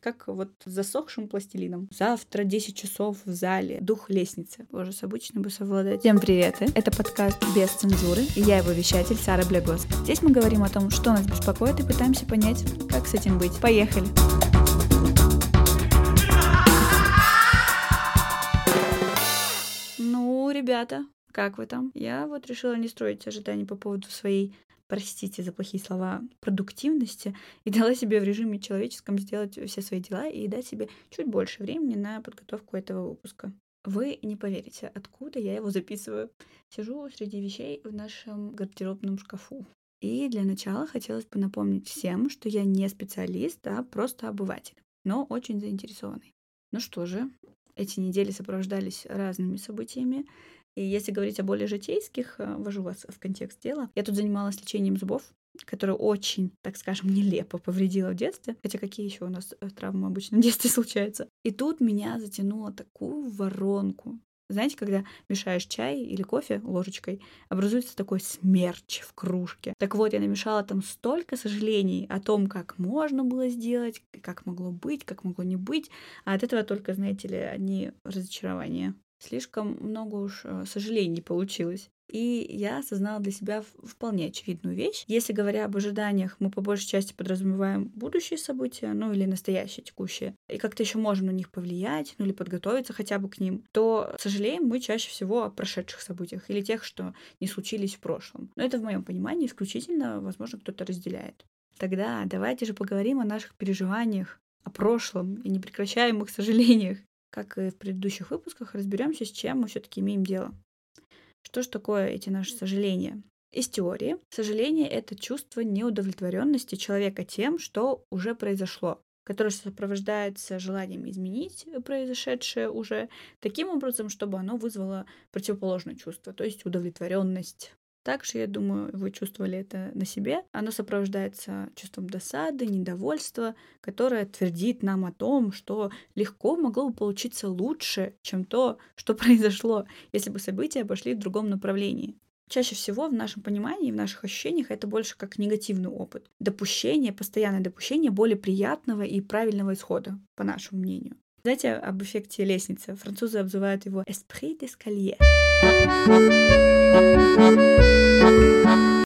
как вот с засохшим пластилином. Завтра 10 часов в зале. Дух лестницы. Боже, с обычным бы совладать. Всем привет! Это подкаст «Без цензуры» и я его вещатель Сара Блягос. Здесь мы говорим о том, что нас беспокоит и пытаемся понять, как с этим быть. Поехали! Ну, ребята, как вы там? Я вот решила не строить ожиданий по поводу своей простите за плохие слова, продуктивности и дала себе в режиме человеческом сделать все свои дела и дать себе чуть больше времени на подготовку этого выпуска. Вы не поверите, откуда я его записываю. Сижу среди вещей в нашем гардеробном шкафу. И для начала хотелось бы напомнить всем, что я не специалист, а просто обыватель, но очень заинтересованный. Ну что же, эти недели сопровождались разными событиями, и если говорить о более житейских, э, ввожу вас в контекст дела, я тут занималась лечением зубов, которое очень, так скажем, нелепо повредило в детстве. Хотя какие еще у нас э, травмы обычно в детстве случаются. И тут меня затянуло такую воронку. Знаете, когда мешаешь чай или кофе ложечкой, образуется такой смерч в кружке. Так вот, я намешала там столько сожалений о том, как можно было сделать, как могло быть, как могло не быть. А от этого только, знаете ли, одни разочарования. Слишком много уж э, сожалений получилось. И я осознала для себя вполне очевидную вещь. Если говоря об ожиданиях, мы по большей части подразумеваем будущие события, ну или настоящие, текущие, и как-то еще можем на них повлиять, ну или подготовиться хотя бы к ним, то сожалеем мы чаще всего о прошедших событиях или тех, что не случились в прошлом. Но это в моем понимании исключительно, возможно, кто-то разделяет. Тогда давайте же поговорим о наших переживаниях, о прошлом и непрекращаемых сожалениях как и в предыдущих выпусках, разберемся, с чем мы все-таки имеем дело. Что же такое эти наши сожаления? Из теории сожаление — это чувство неудовлетворенности человека тем, что уже произошло, которое сопровождается желанием изменить произошедшее уже таким образом, чтобы оно вызвало противоположное чувство, то есть удовлетворенность. Также, я думаю, вы чувствовали это на себе. Оно сопровождается чувством досады, недовольства, которое твердит нам о том, что легко могло бы получиться лучше, чем то, что произошло, если бы события пошли в другом направлении. Чаще всего в нашем понимании, в наших ощущениях это больше как негативный опыт. Допущение, постоянное допущение более приятного и правильного исхода, по нашему мнению. Знаете об эффекте лестницы? Французы обзывают его «esprit d'escalier».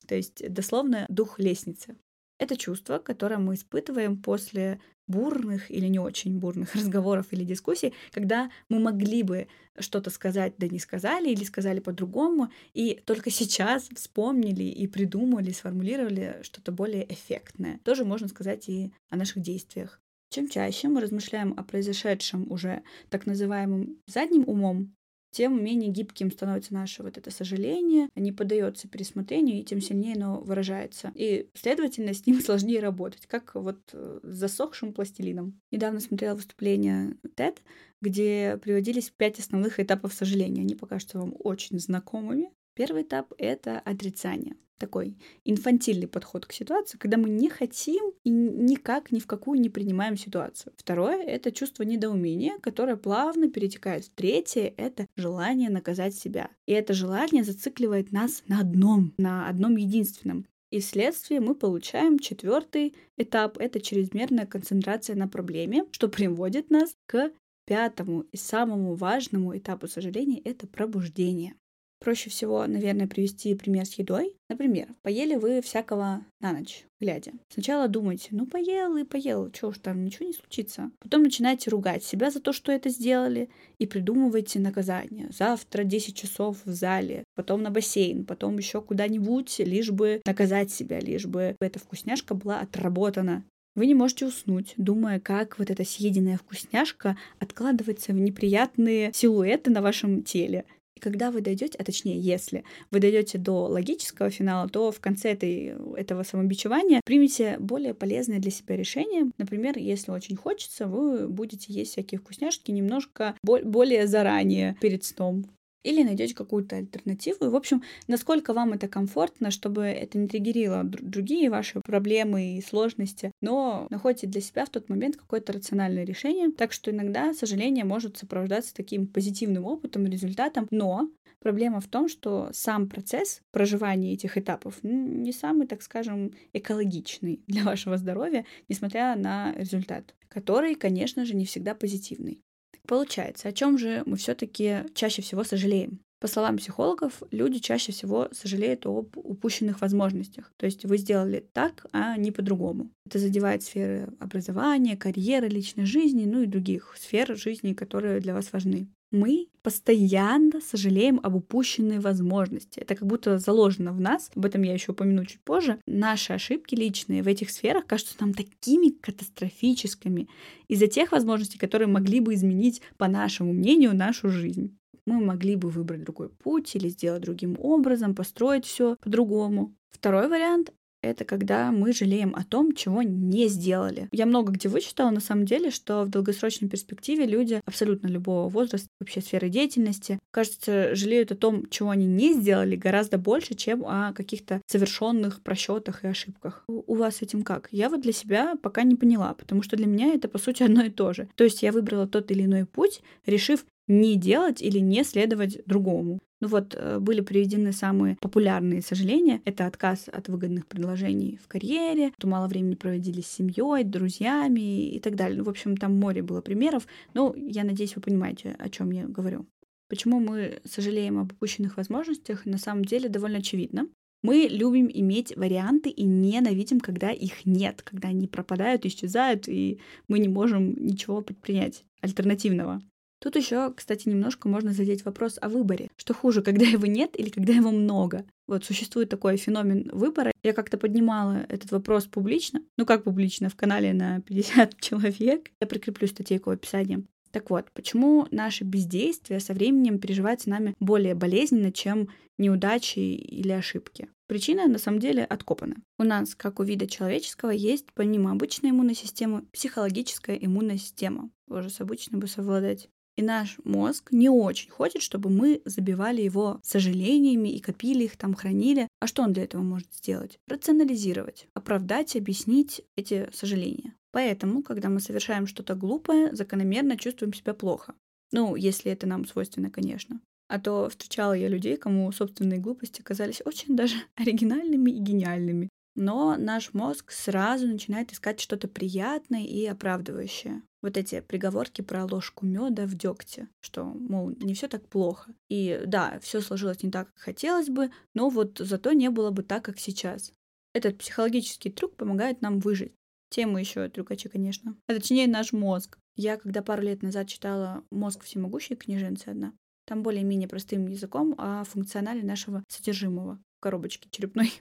То есть дословно дух лестницы. Это чувство, которое мы испытываем после бурных или не очень бурных разговоров или дискуссий, когда мы могли бы что-то сказать, да не сказали, или сказали по-другому, и только сейчас вспомнили и придумали, сформулировали что-то более эффектное. Тоже можно сказать и о наших действиях. Чем чаще мы размышляем о произошедшем уже так называемым задним умом, тем менее гибким становится наше вот это сожаление, не поддается пересмотрению, и тем сильнее оно выражается. И, следовательно, с ним сложнее работать, как вот э, с засохшим пластилином. Недавно смотрела выступление TED, где приводились пять основных этапов сожаления. Они покажутся вам очень знакомыми. Первый этап — это отрицание такой инфантильный подход к ситуации, когда мы не хотим и никак ни в какую не принимаем ситуацию. Второе — это чувство недоумения, которое плавно перетекает третье — это желание наказать себя. И это желание зацикливает нас на одном, на одном единственном. И вследствие мы получаем четвертый этап — это чрезмерная концентрация на проблеме, что приводит нас к пятому и самому важному этапу сожаления — это пробуждение. Проще всего, наверное, привести пример с едой. Например, поели вы всякого на ночь, глядя. Сначала думаете, ну поел и поел, чего уж там, ничего не случится. Потом начинаете ругать себя за то, что это сделали, и придумываете наказание. Завтра 10 часов в зале, потом на бассейн, потом еще куда-нибудь, лишь бы наказать себя, лишь бы эта вкусняшка была отработана. Вы не можете уснуть, думая, как вот эта съеденная вкусняшка откладывается в неприятные силуэты на вашем теле. И когда вы дойдете, а точнее, если вы дойдете до логического финала, то в конце этой, этого самобичевания примите более полезное для себя решение. Например, если очень хочется, вы будете есть всякие вкусняшки немножко более заранее перед сном или найдете какую-то альтернативу. И, в общем, насколько вам это комфортно, чтобы это не триггерило другие ваши проблемы и сложности, но находите для себя в тот момент какое-то рациональное решение. Так что иногда сожаление может сопровождаться таким позитивным опытом, результатом, но Проблема в том, что сам процесс проживания этих этапов не самый, так скажем, экологичный для вашего здоровья, несмотря на результат, который, конечно же, не всегда позитивный. Получается, о чем же мы все-таки чаще всего сожалеем? По словам психологов, люди чаще всего сожалеют об упущенных возможностях. То есть вы сделали так, а не по-другому. Это задевает сферы образования, карьеры, личной жизни, ну и других сфер жизни, которые для вас важны мы постоянно сожалеем об упущенной возможности. Это как будто заложено в нас, об этом я еще упомяну чуть позже. Наши ошибки личные в этих сферах кажутся нам такими катастрофическими из-за тех возможностей, которые могли бы изменить, по нашему мнению, нашу жизнь. Мы могли бы выбрать другой путь или сделать другим образом, построить все по-другому. Второй вариант это когда мы жалеем о том, чего не сделали. Я много где вычитала, на самом деле, что в долгосрочной перспективе люди абсолютно любого возраста, вообще сферы деятельности, кажется, жалеют о том, чего они не сделали, гораздо больше, чем о каких-то совершенных просчетах и ошибках. У вас с этим как? Я вот для себя пока не поняла, потому что для меня это, по сути, одно и то же. То есть я выбрала тот или иной путь, решив не делать или не следовать другому. Ну вот, э, были приведены самые популярные сожаления. Это отказ от выгодных предложений в карьере, то мало времени проводили с семьей, друзьями и так далее. Ну, в общем, там море было примеров. Но я надеюсь, вы понимаете, о чем я говорю. Почему мы сожалеем об упущенных возможностях, на самом деле довольно очевидно. Мы любим иметь варианты и ненавидим, когда их нет, когда они пропадают, исчезают, и мы не можем ничего предпринять альтернативного. Тут еще, кстати, немножко можно задеть вопрос о выборе. Что хуже, когда его нет или когда его много? Вот существует такой феномен выбора. Я как-то поднимала этот вопрос публично. Ну как публично? В канале на 50 человек. Я прикреплю статейку в описании. Так вот, почему наше бездействие со временем переживается нами более болезненно, чем неудачи или ошибки? Причина на самом деле откопана. У нас, как у вида человеческого, есть помимо обычной иммунной системы психологическая иммунная система. Боже, с обычной бы совладать. И наш мозг не очень хочет, чтобы мы забивали его сожалениями и копили их, там хранили. А что он для этого может сделать? Рационализировать, оправдать, объяснить эти сожаления. Поэтому, когда мы совершаем что-то глупое, закономерно чувствуем себя плохо. Ну, если это нам свойственно, конечно. А то встречала я людей, кому собственные глупости казались очень даже оригинальными и гениальными. Но наш мозг сразу начинает искать что-то приятное и оправдывающее вот эти приговорки про ложку меда в дегте, что, мол, не все так плохо. И да, все сложилось не так, как хотелось бы, но вот зато не было бы так, как сейчас. Этот психологический трюк помогает нам выжить. Тему еще трюкачи, конечно. А точнее наш мозг. Я, когда пару лет назад читала «Мозг всемогущий» книженцы одна, там более-менее простым языком о функционале нашего содержимого в коробочке черепной.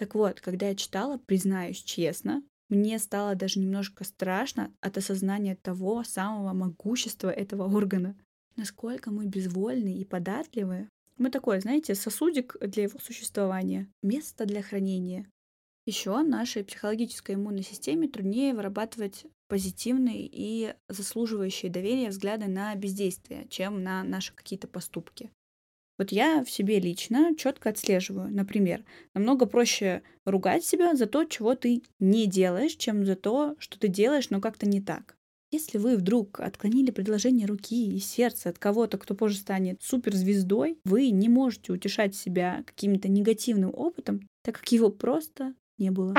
Так вот, когда я читала, признаюсь честно, мне стало даже немножко страшно от осознания того самого могущества этого органа. Насколько мы безвольны и податливы. Мы такой, знаете, сосудик для его существования, место для хранения. Еще нашей психологической иммунной системе труднее вырабатывать позитивные и заслуживающие доверия взгляды на бездействие, чем на наши какие-то поступки. Вот я в себе лично четко отслеживаю. Например, намного проще ругать себя за то, чего ты не делаешь, чем за то, что ты делаешь, но как-то не так. Если вы вдруг отклонили предложение руки и сердца от кого-то, кто позже станет суперзвездой, вы не можете утешать себя каким-то негативным опытом, так как его просто не было.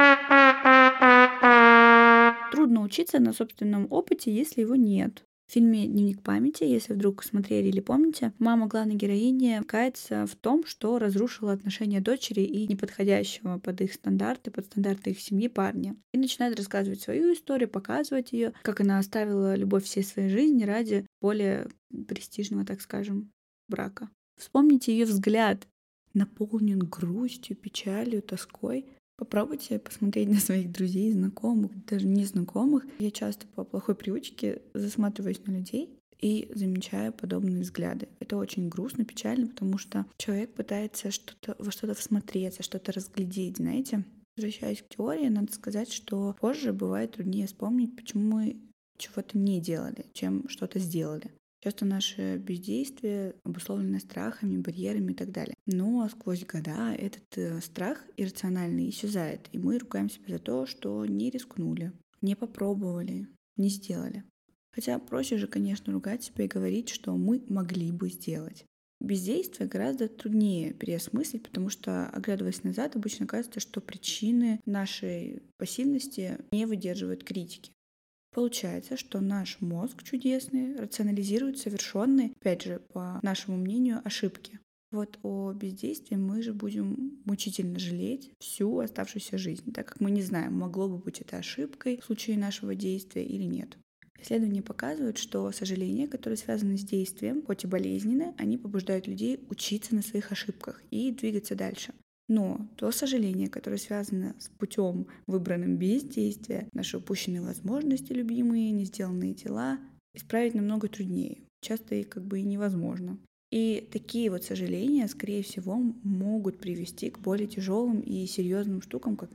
Трудно учиться на собственном опыте, если его нет. В фильме «Дневник памяти», если вдруг смотрели или помните, мама главной героини кается в том, что разрушила отношения дочери и неподходящего под их стандарты, под стандарты их семьи парня. И начинает рассказывать свою историю, показывать ее, как она оставила любовь всей своей жизни ради более престижного, так скажем, брака. Вспомните ее взгляд, наполнен грустью, печалью, тоской. Попробуйте посмотреть на своих друзей, знакомых, даже незнакомых. Я часто по плохой привычке засматриваюсь на людей и замечаю подобные взгляды. Это очень грустно, печально, потому что человек пытается что-то, во что-то всмотреться, что-то разглядеть, знаете. Возвращаясь к теории, надо сказать, что позже бывает труднее вспомнить, почему мы чего-то не делали, чем что-то сделали. Часто наше бездействие обусловлено страхами, барьерами и так далее. Но сквозь года этот э, страх иррациональный исчезает, и мы ругаем себя за то, что не рискнули, не попробовали, не сделали. Хотя проще же, конечно, ругать себя и говорить, что мы могли бы сделать. Бездействие гораздо труднее переосмыслить, потому что, оглядываясь назад, обычно кажется, что причины нашей пассивности не выдерживают критики. Получается, что наш мозг чудесный рационализирует совершенные, опять же, по нашему мнению, ошибки. Вот о бездействии мы же будем мучительно жалеть всю оставшуюся жизнь, так как мы не знаем, могло бы быть это ошибкой в случае нашего действия или нет. Исследования показывают, что сожаления, которые связаны с действием, хоть и болезненны, они побуждают людей учиться на своих ошибках и двигаться дальше. Но то сожаление, которое связано с путем, выбранным без действия, наши упущенные возможности, любимые, не сделанные дела, исправить намного труднее. Часто и как бы и невозможно. И такие вот сожаления, скорее всего, могут привести к более тяжелым и серьезным штукам, как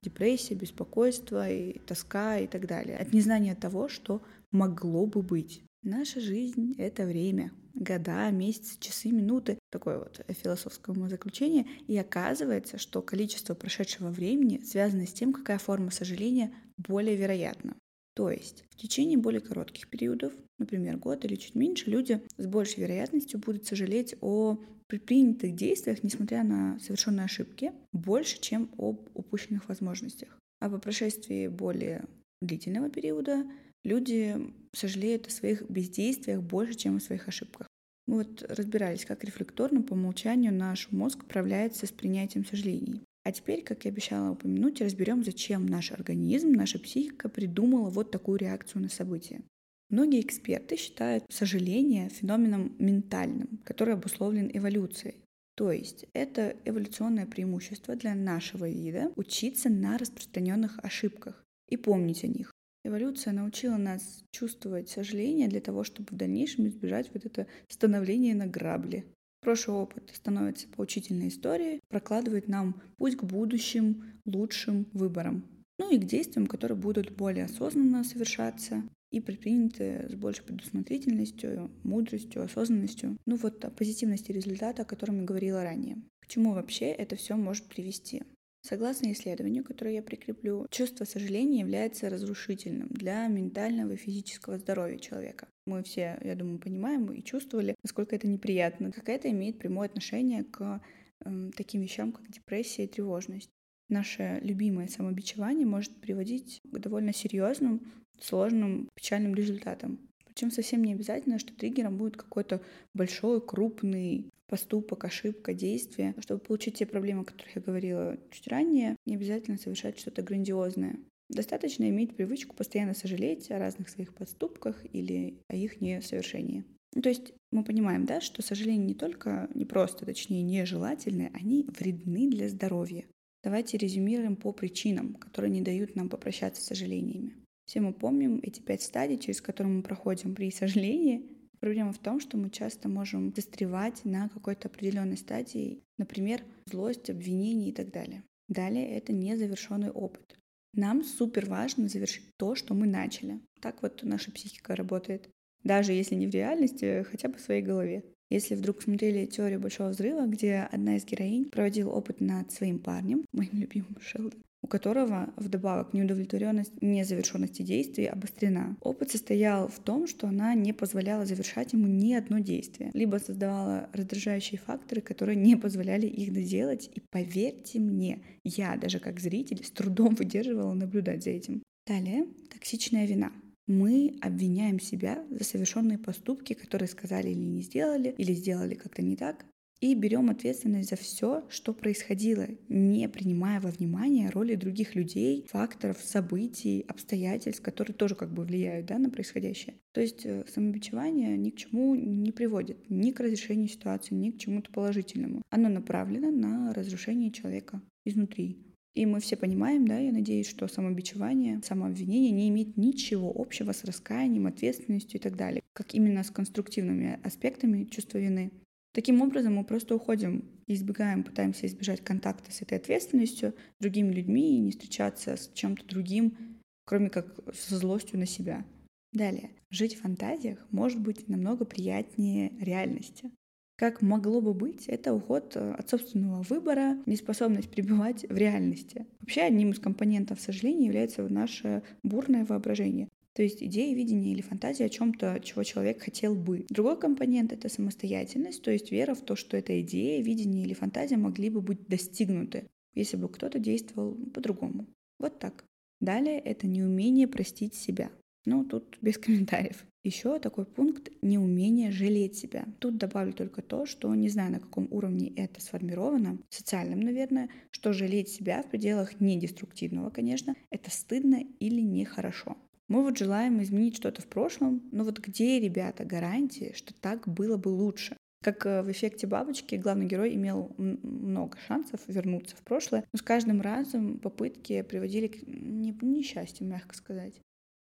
депрессия, беспокойство и тоска и так далее. От незнания того, что могло бы быть. Наша жизнь — это время. Года, месяцы, часы, минуты. Такое вот философское заключение. И оказывается, что количество прошедшего времени связано с тем, какая форма сожаления более вероятна. То есть в течение более коротких периодов, например, год или чуть меньше, люди с большей вероятностью будут сожалеть о предпринятых действиях, несмотря на совершенные ошибки, больше, чем об упущенных возможностях. А по прошествии более длительного периода люди сожалеют о своих бездействиях больше, чем о своих ошибках. Мы вот разбирались, как рефлекторно по умолчанию наш мозг справляется с принятием сожалений. А теперь, как я обещала упомянуть, разберем, зачем наш организм, наша психика придумала вот такую реакцию на события. Многие эксперты считают сожаление феноменом ментальным, который обусловлен эволюцией. То есть это эволюционное преимущество для нашего вида учиться на распространенных ошибках и помнить о них. Эволюция научила нас чувствовать сожаление для того, чтобы в дальнейшем избежать вот это становление на грабли. Прошлый опыт становится поучительной историей, прокладывает нам путь к будущим, лучшим выборам. Ну и к действиям, которые будут более осознанно совершаться и предприняты с большей предусмотрительностью, мудростью, осознанностью. Ну вот о позитивности результата, о котором я говорила ранее. К чему вообще это все может привести? Согласно исследованию, которое я прикреплю, чувство сожаления является разрушительным для ментального и физического здоровья человека. Мы все, я думаю, понимаем и чувствовали, насколько это неприятно, как это имеет прямое отношение к э, таким вещам, как депрессия и тревожность. Наше любимое самобичевание может приводить к довольно серьезным, сложным, печальным результатам. Причем совсем не обязательно, что триггером будет какой-то большой, крупный поступок, ошибка, действие. Чтобы получить те проблемы, о которых я говорила чуть ранее, не обязательно совершать что-то грандиозное. Достаточно иметь привычку постоянно сожалеть о разных своих поступках или о их несовершении. Ну, то есть мы понимаем, да, что сожаления не только, не просто, точнее, нежелательные, они вредны для здоровья. Давайте резюмируем по причинам, которые не дают нам попрощаться с сожалениями. Все мы помним эти пять стадий, через которые мы проходим при сожалении. Проблема в том, что мы часто можем застревать на какой-то определенной стадии, например, злость, обвинение и так далее. Далее это незавершенный опыт. Нам супер важно завершить то, что мы начали. Так вот наша психика работает. Даже если не в реальности, хотя бы в своей голове. Если вдруг смотрели теорию большого взрыва, где одна из героинь проводила опыт над своим парнем, моим любимым Шелдон, у которого вдобавок неудовлетворенность незавершенности действий обострена. Опыт состоял в том, что она не позволяла завершать ему ни одно действие, либо создавала раздражающие факторы, которые не позволяли их доделать. И поверьте мне, я даже как зритель с трудом выдерживала наблюдать за этим. Далее, токсичная вина. Мы обвиняем себя за совершенные поступки, которые сказали или не сделали, или сделали как-то не так, и берем ответственность за все, что происходило, не принимая во внимание роли других людей, факторов, событий, обстоятельств, которые тоже как бы влияют да, на происходящее. То есть э, самобичевание ни к чему не приводит, ни к разрешению ситуации, ни к чему-то положительному. Оно направлено на разрушение человека изнутри. И мы все понимаем, да, я надеюсь, что самобичевание, самообвинение не имеет ничего общего с раскаянием, ответственностью и так далее, как именно с конструктивными аспектами чувства вины. Таким образом, мы просто уходим избегаем, пытаемся избежать контакта с этой ответственностью, с другими людьми и не встречаться с чем-то другим, кроме как со злостью на себя. Далее. Жить в фантазиях может быть намного приятнее реальности. Как могло бы быть, это уход э, от собственного выбора, неспособность пребывать в реальности. Вообще одним из компонентов сожаления является наше бурное воображение. То есть идея, видение или фантазия о чем-то, чего человек хотел бы. Другой компонент — это самостоятельность, то есть вера в то, что эта идея, видение или фантазия могли бы быть достигнуты, если бы кто-то действовал по-другому. Вот так. Далее это неумение простить себя. Ну, тут без комментариев. Еще такой пункт — неумение жалеть себя. Тут добавлю только то, что не знаю, на каком уровне это сформировано, социальном, наверное, что жалеть себя в пределах недеструктивного, конечно, это стыдно или нехорошо. Мы вот желаем изменить что-то в прошлом, но вот где, ребята, гарантии, что так было бы лучше? Как э, в эффекте бабочки, главный герой имел много шансов вернуться в прошлое, но с каждым разом попытки приводили к несчастью, мягко сказать.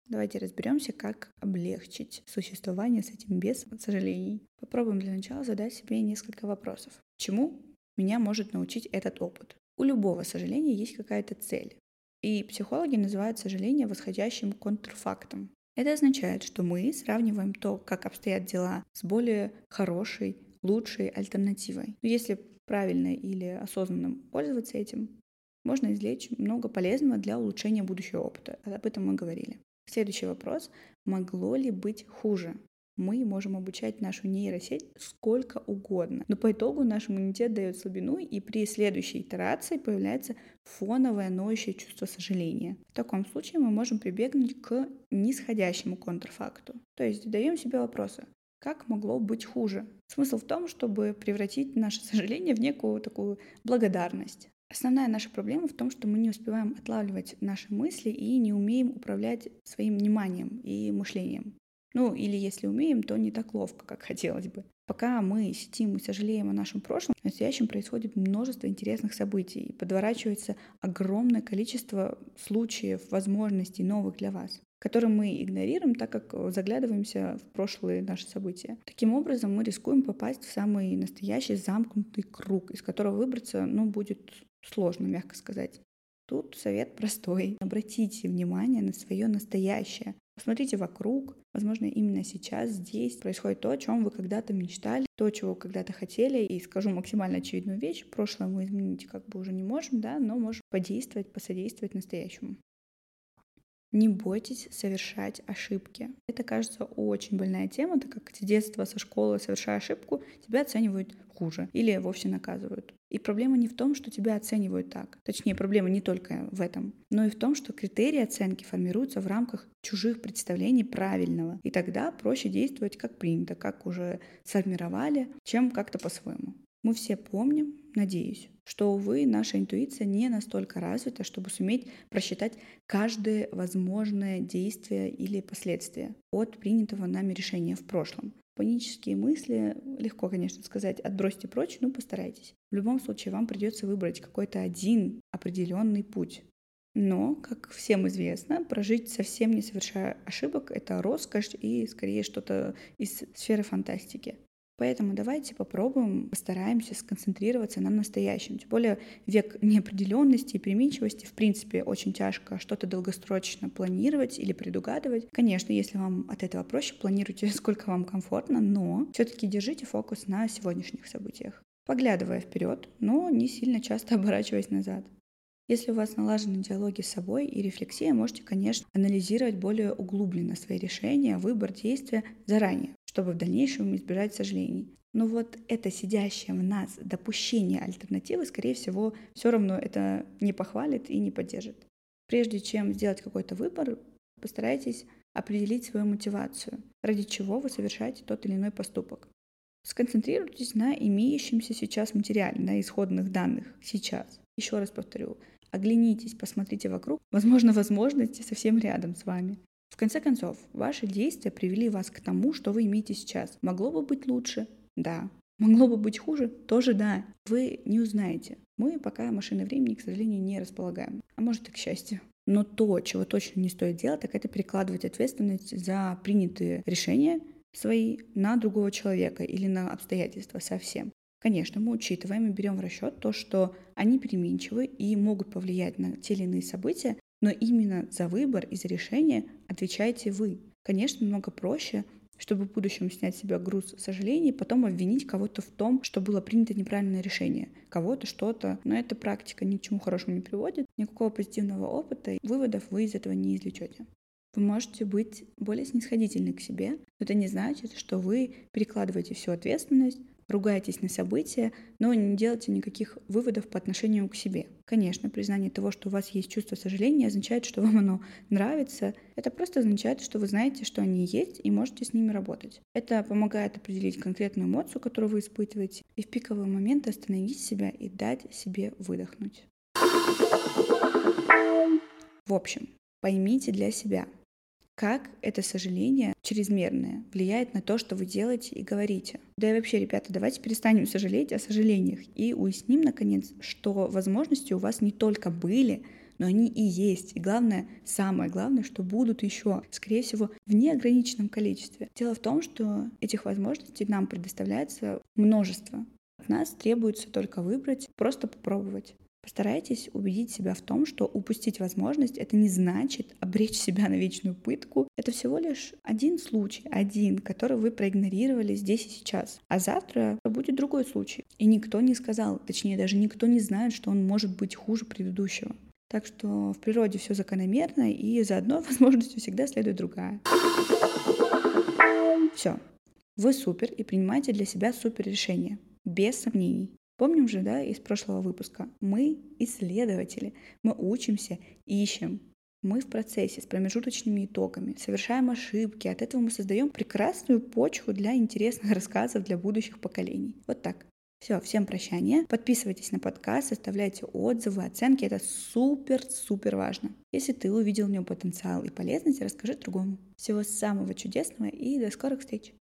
Давайте разберемся, как облегчить существование с этим без сожалений. Попробуем для начала задать себе несколько вопросов. Чему меня может научить этот опыт? У любого сожаления есть какая-то цель. И психологи называют сожаление восходящим контрфактом. Это означает, что мы сравниваем то, как обстоят дела, с более хорошей, лучшей альтернативой. Но если правильно или осознанно пользоваться этим, можно извлечь много полезного для улучшения будущего опыта. Об этом мы говорили. Следующий вопрос. Могло ли быть хуже? Мы можем обучать нашу нейросеть сколько угодно. Но по итогу наш иммунитет дает слабину, и при следующей итерации появляется фоновое ноющее чувство сожаления. В таком случае мы можем прибегнуть к нисходящему контрфакту. То есть задаем себе вопросы. Как могло быть хуже? Смысл в том, чтобы превратить наше сожаление в некую такую благодарность. Основная наша проблема в том, что мы не успеваем отлавливать наши мысли и не умеем управлять своим вниманием и мышлением. Ну, или если умеем, то не так ловко, как хотелось бы. Пока мы сидим и сожалеем о нашем прошлом, в настоящем происходит множество интересных событий, и подворачивается огромное количество случаев, возможностей новых для вас которые мы игнорируем, так как заглядываемся в прошлые наши события. Таким образом, мы рискуем попасть в самый настоящий замкнутый круг, из которого выбраться ну, будет сложно, мягко сказать. Тут совет простой. Обратите внимание на свое настоящее. Посмотрите вокруг. Возможно, именно сейчас, здесь происходит то, о чем вы когда-то мечтали, то, чего когда-то хотели. И скажу максимально очевидную вещь. Прошлое мы изменить как бы уже не можем, да, но можем подействовать, посодействовать настоящему. Не бойтесь совершать ошибки. Это кажется очень больная тема, так как с детства, со школы, совершая ошибку, тебя оценивают хуже или вовсе наказывают. И проблема не в том, что тебя оценивают так. Точнее, проблема не только в этом, но и в том, что критерии оценки формируются в рамках чужих представлений правильного. И тогда проще действовать как принято, как уже сформировали, чем как-то по-своему. Мы все помним, надеюсь, что, увы, наша интуиция не настолько развита, чтобы суметь просчитать каждое возможное действие или последствие от принятого нами решения в прошлом. Панические мысли, легко, конечно, сказать, отбросьте прочь, но постарайтесь. В любом случае, вам придется выбрать какой-то один определенный путь. Но, как всем известно, прожить совсем не совершая ошибок — это роскошь и скорее что-то из сферы фантастики. Поэтому давайте попробуем, постараемся сконцентрироваться на настоящем. Тем более век неопределенности и переменчивости, в принципе, очень тяжко что-то долгосрочно планировать или предугадывать. Конечно, если вам от этого проще, планируйте, сколько вам комфортно, но все-таки держите фокус на сегодняшних событиях. Поглядывая вперед, но не сильно часто оборачиваясь назад. Если у вас налажены диалоги с собой и рефлексия, можете, конечно, анализировать более углубленно свои решения, выбор, действия заранее, чтобы в дальнейшем избежать сожалений. Но вот это сидящее в нас допущение альтернативы, скорее всего, все равно это не похвалит и не поддержит. Прежде чем сделать какой-то выбор, постарайтесь определить свою мотивацию, ради чего вы совершаете тот или иной поступок. Сконцентрируйтесь на имеющемся сейчас материале, на исходных данных сейчас. Еще раз повторю, Оглянитесь, посмотрите вокруг. Возможно, возможности совсем рядом с вами. В конце концов, ваши действия привели вас к тому, что вы имеете сейчас. Могло бы быть лучше? Да. Могло бы быть хуже? Тоже да. Вы не узнаете. Мы пока машины времени, к сожалению, не располагаем. А может и к счастью. Но то, чего точно не стоит делать, так это перекладывать ответственность за принятые решения свои на другого человека или на обстоятельства совсем. Конечно, мы учитываем и берем в расчет то, что они переменчивы и могут повлиять на те или иные события, но именно за выбор и за решение отвечаете вы. Конечно, намного проще чтобы в будущем снять с себя груз сожалений, потом обвинить кого-то в том, что было принято неправильное решение, кого-то, что-то. Но эта практика ни к чему хорошему не приводит, никакого позитивного опыта, и выводов вы из этого не извлечете. Вы можете быть более снисходительны к себе, но это не значит, что вы перекладываете всю ответственность ругаетесь на события, но не делайте никаких выводов по отношению к себе. Конечно, признание того, что у вас есть чувство сожаления, означает, что вам оно нравится. Это просто означает, что вы знаете, что они есть и можете с ними работать. Это помогает определить конкретную эмоцию, которую вы испытываете, и в пиковый момент остановить себя и дать себе выдохнуть. В общем, поймите для себя, как это сожаление чрезмерное влияет на то, что вы делаете и говорите. Да и вообще, ребята, давайте перестанем сожалеть о сожалениях и уясним, наконец, что возможности у вас не только были, но они и есть. И главное, самое главное, что будут еще, скорее всего, в неограниченном количестве. Дело в том, что этих возможностей нам предоставляется множество. От нас требуется только выбрать, просто попробовать. Постарайтесь убедить себя в том, что упустить возможность — это не значит обречь себя на вечную пытку. Это всего лишь один случай, один, который вы проигнорировали здесь и сейчас. А завтра будет другой случай. И никто не сказал, точнее даже никто не знает, что он может быть хуже предыдущего. Так что в природе все закономерно, и за одной возможностью всегда следует другая. Все. Вы супер и принимаете для себя супер решение. Без сомнений. Помним же, да, из прошлого выпуска, мы исследователи, мы учимся, ищем, мы в процессе с промежуточными итогами, совершаем ошибки, от этого мы создаем прекрасную почву для интересных рассказов для будущих поколений. Вот так. Все, всем прощания. Подписывайтесь на подкаст, оставляйте отзывы, оценки. Это супер-супер важно. Если ты увидел в нем потенциал и полезность, расскажи другому. Всего самого чудесного и до скорых встреч!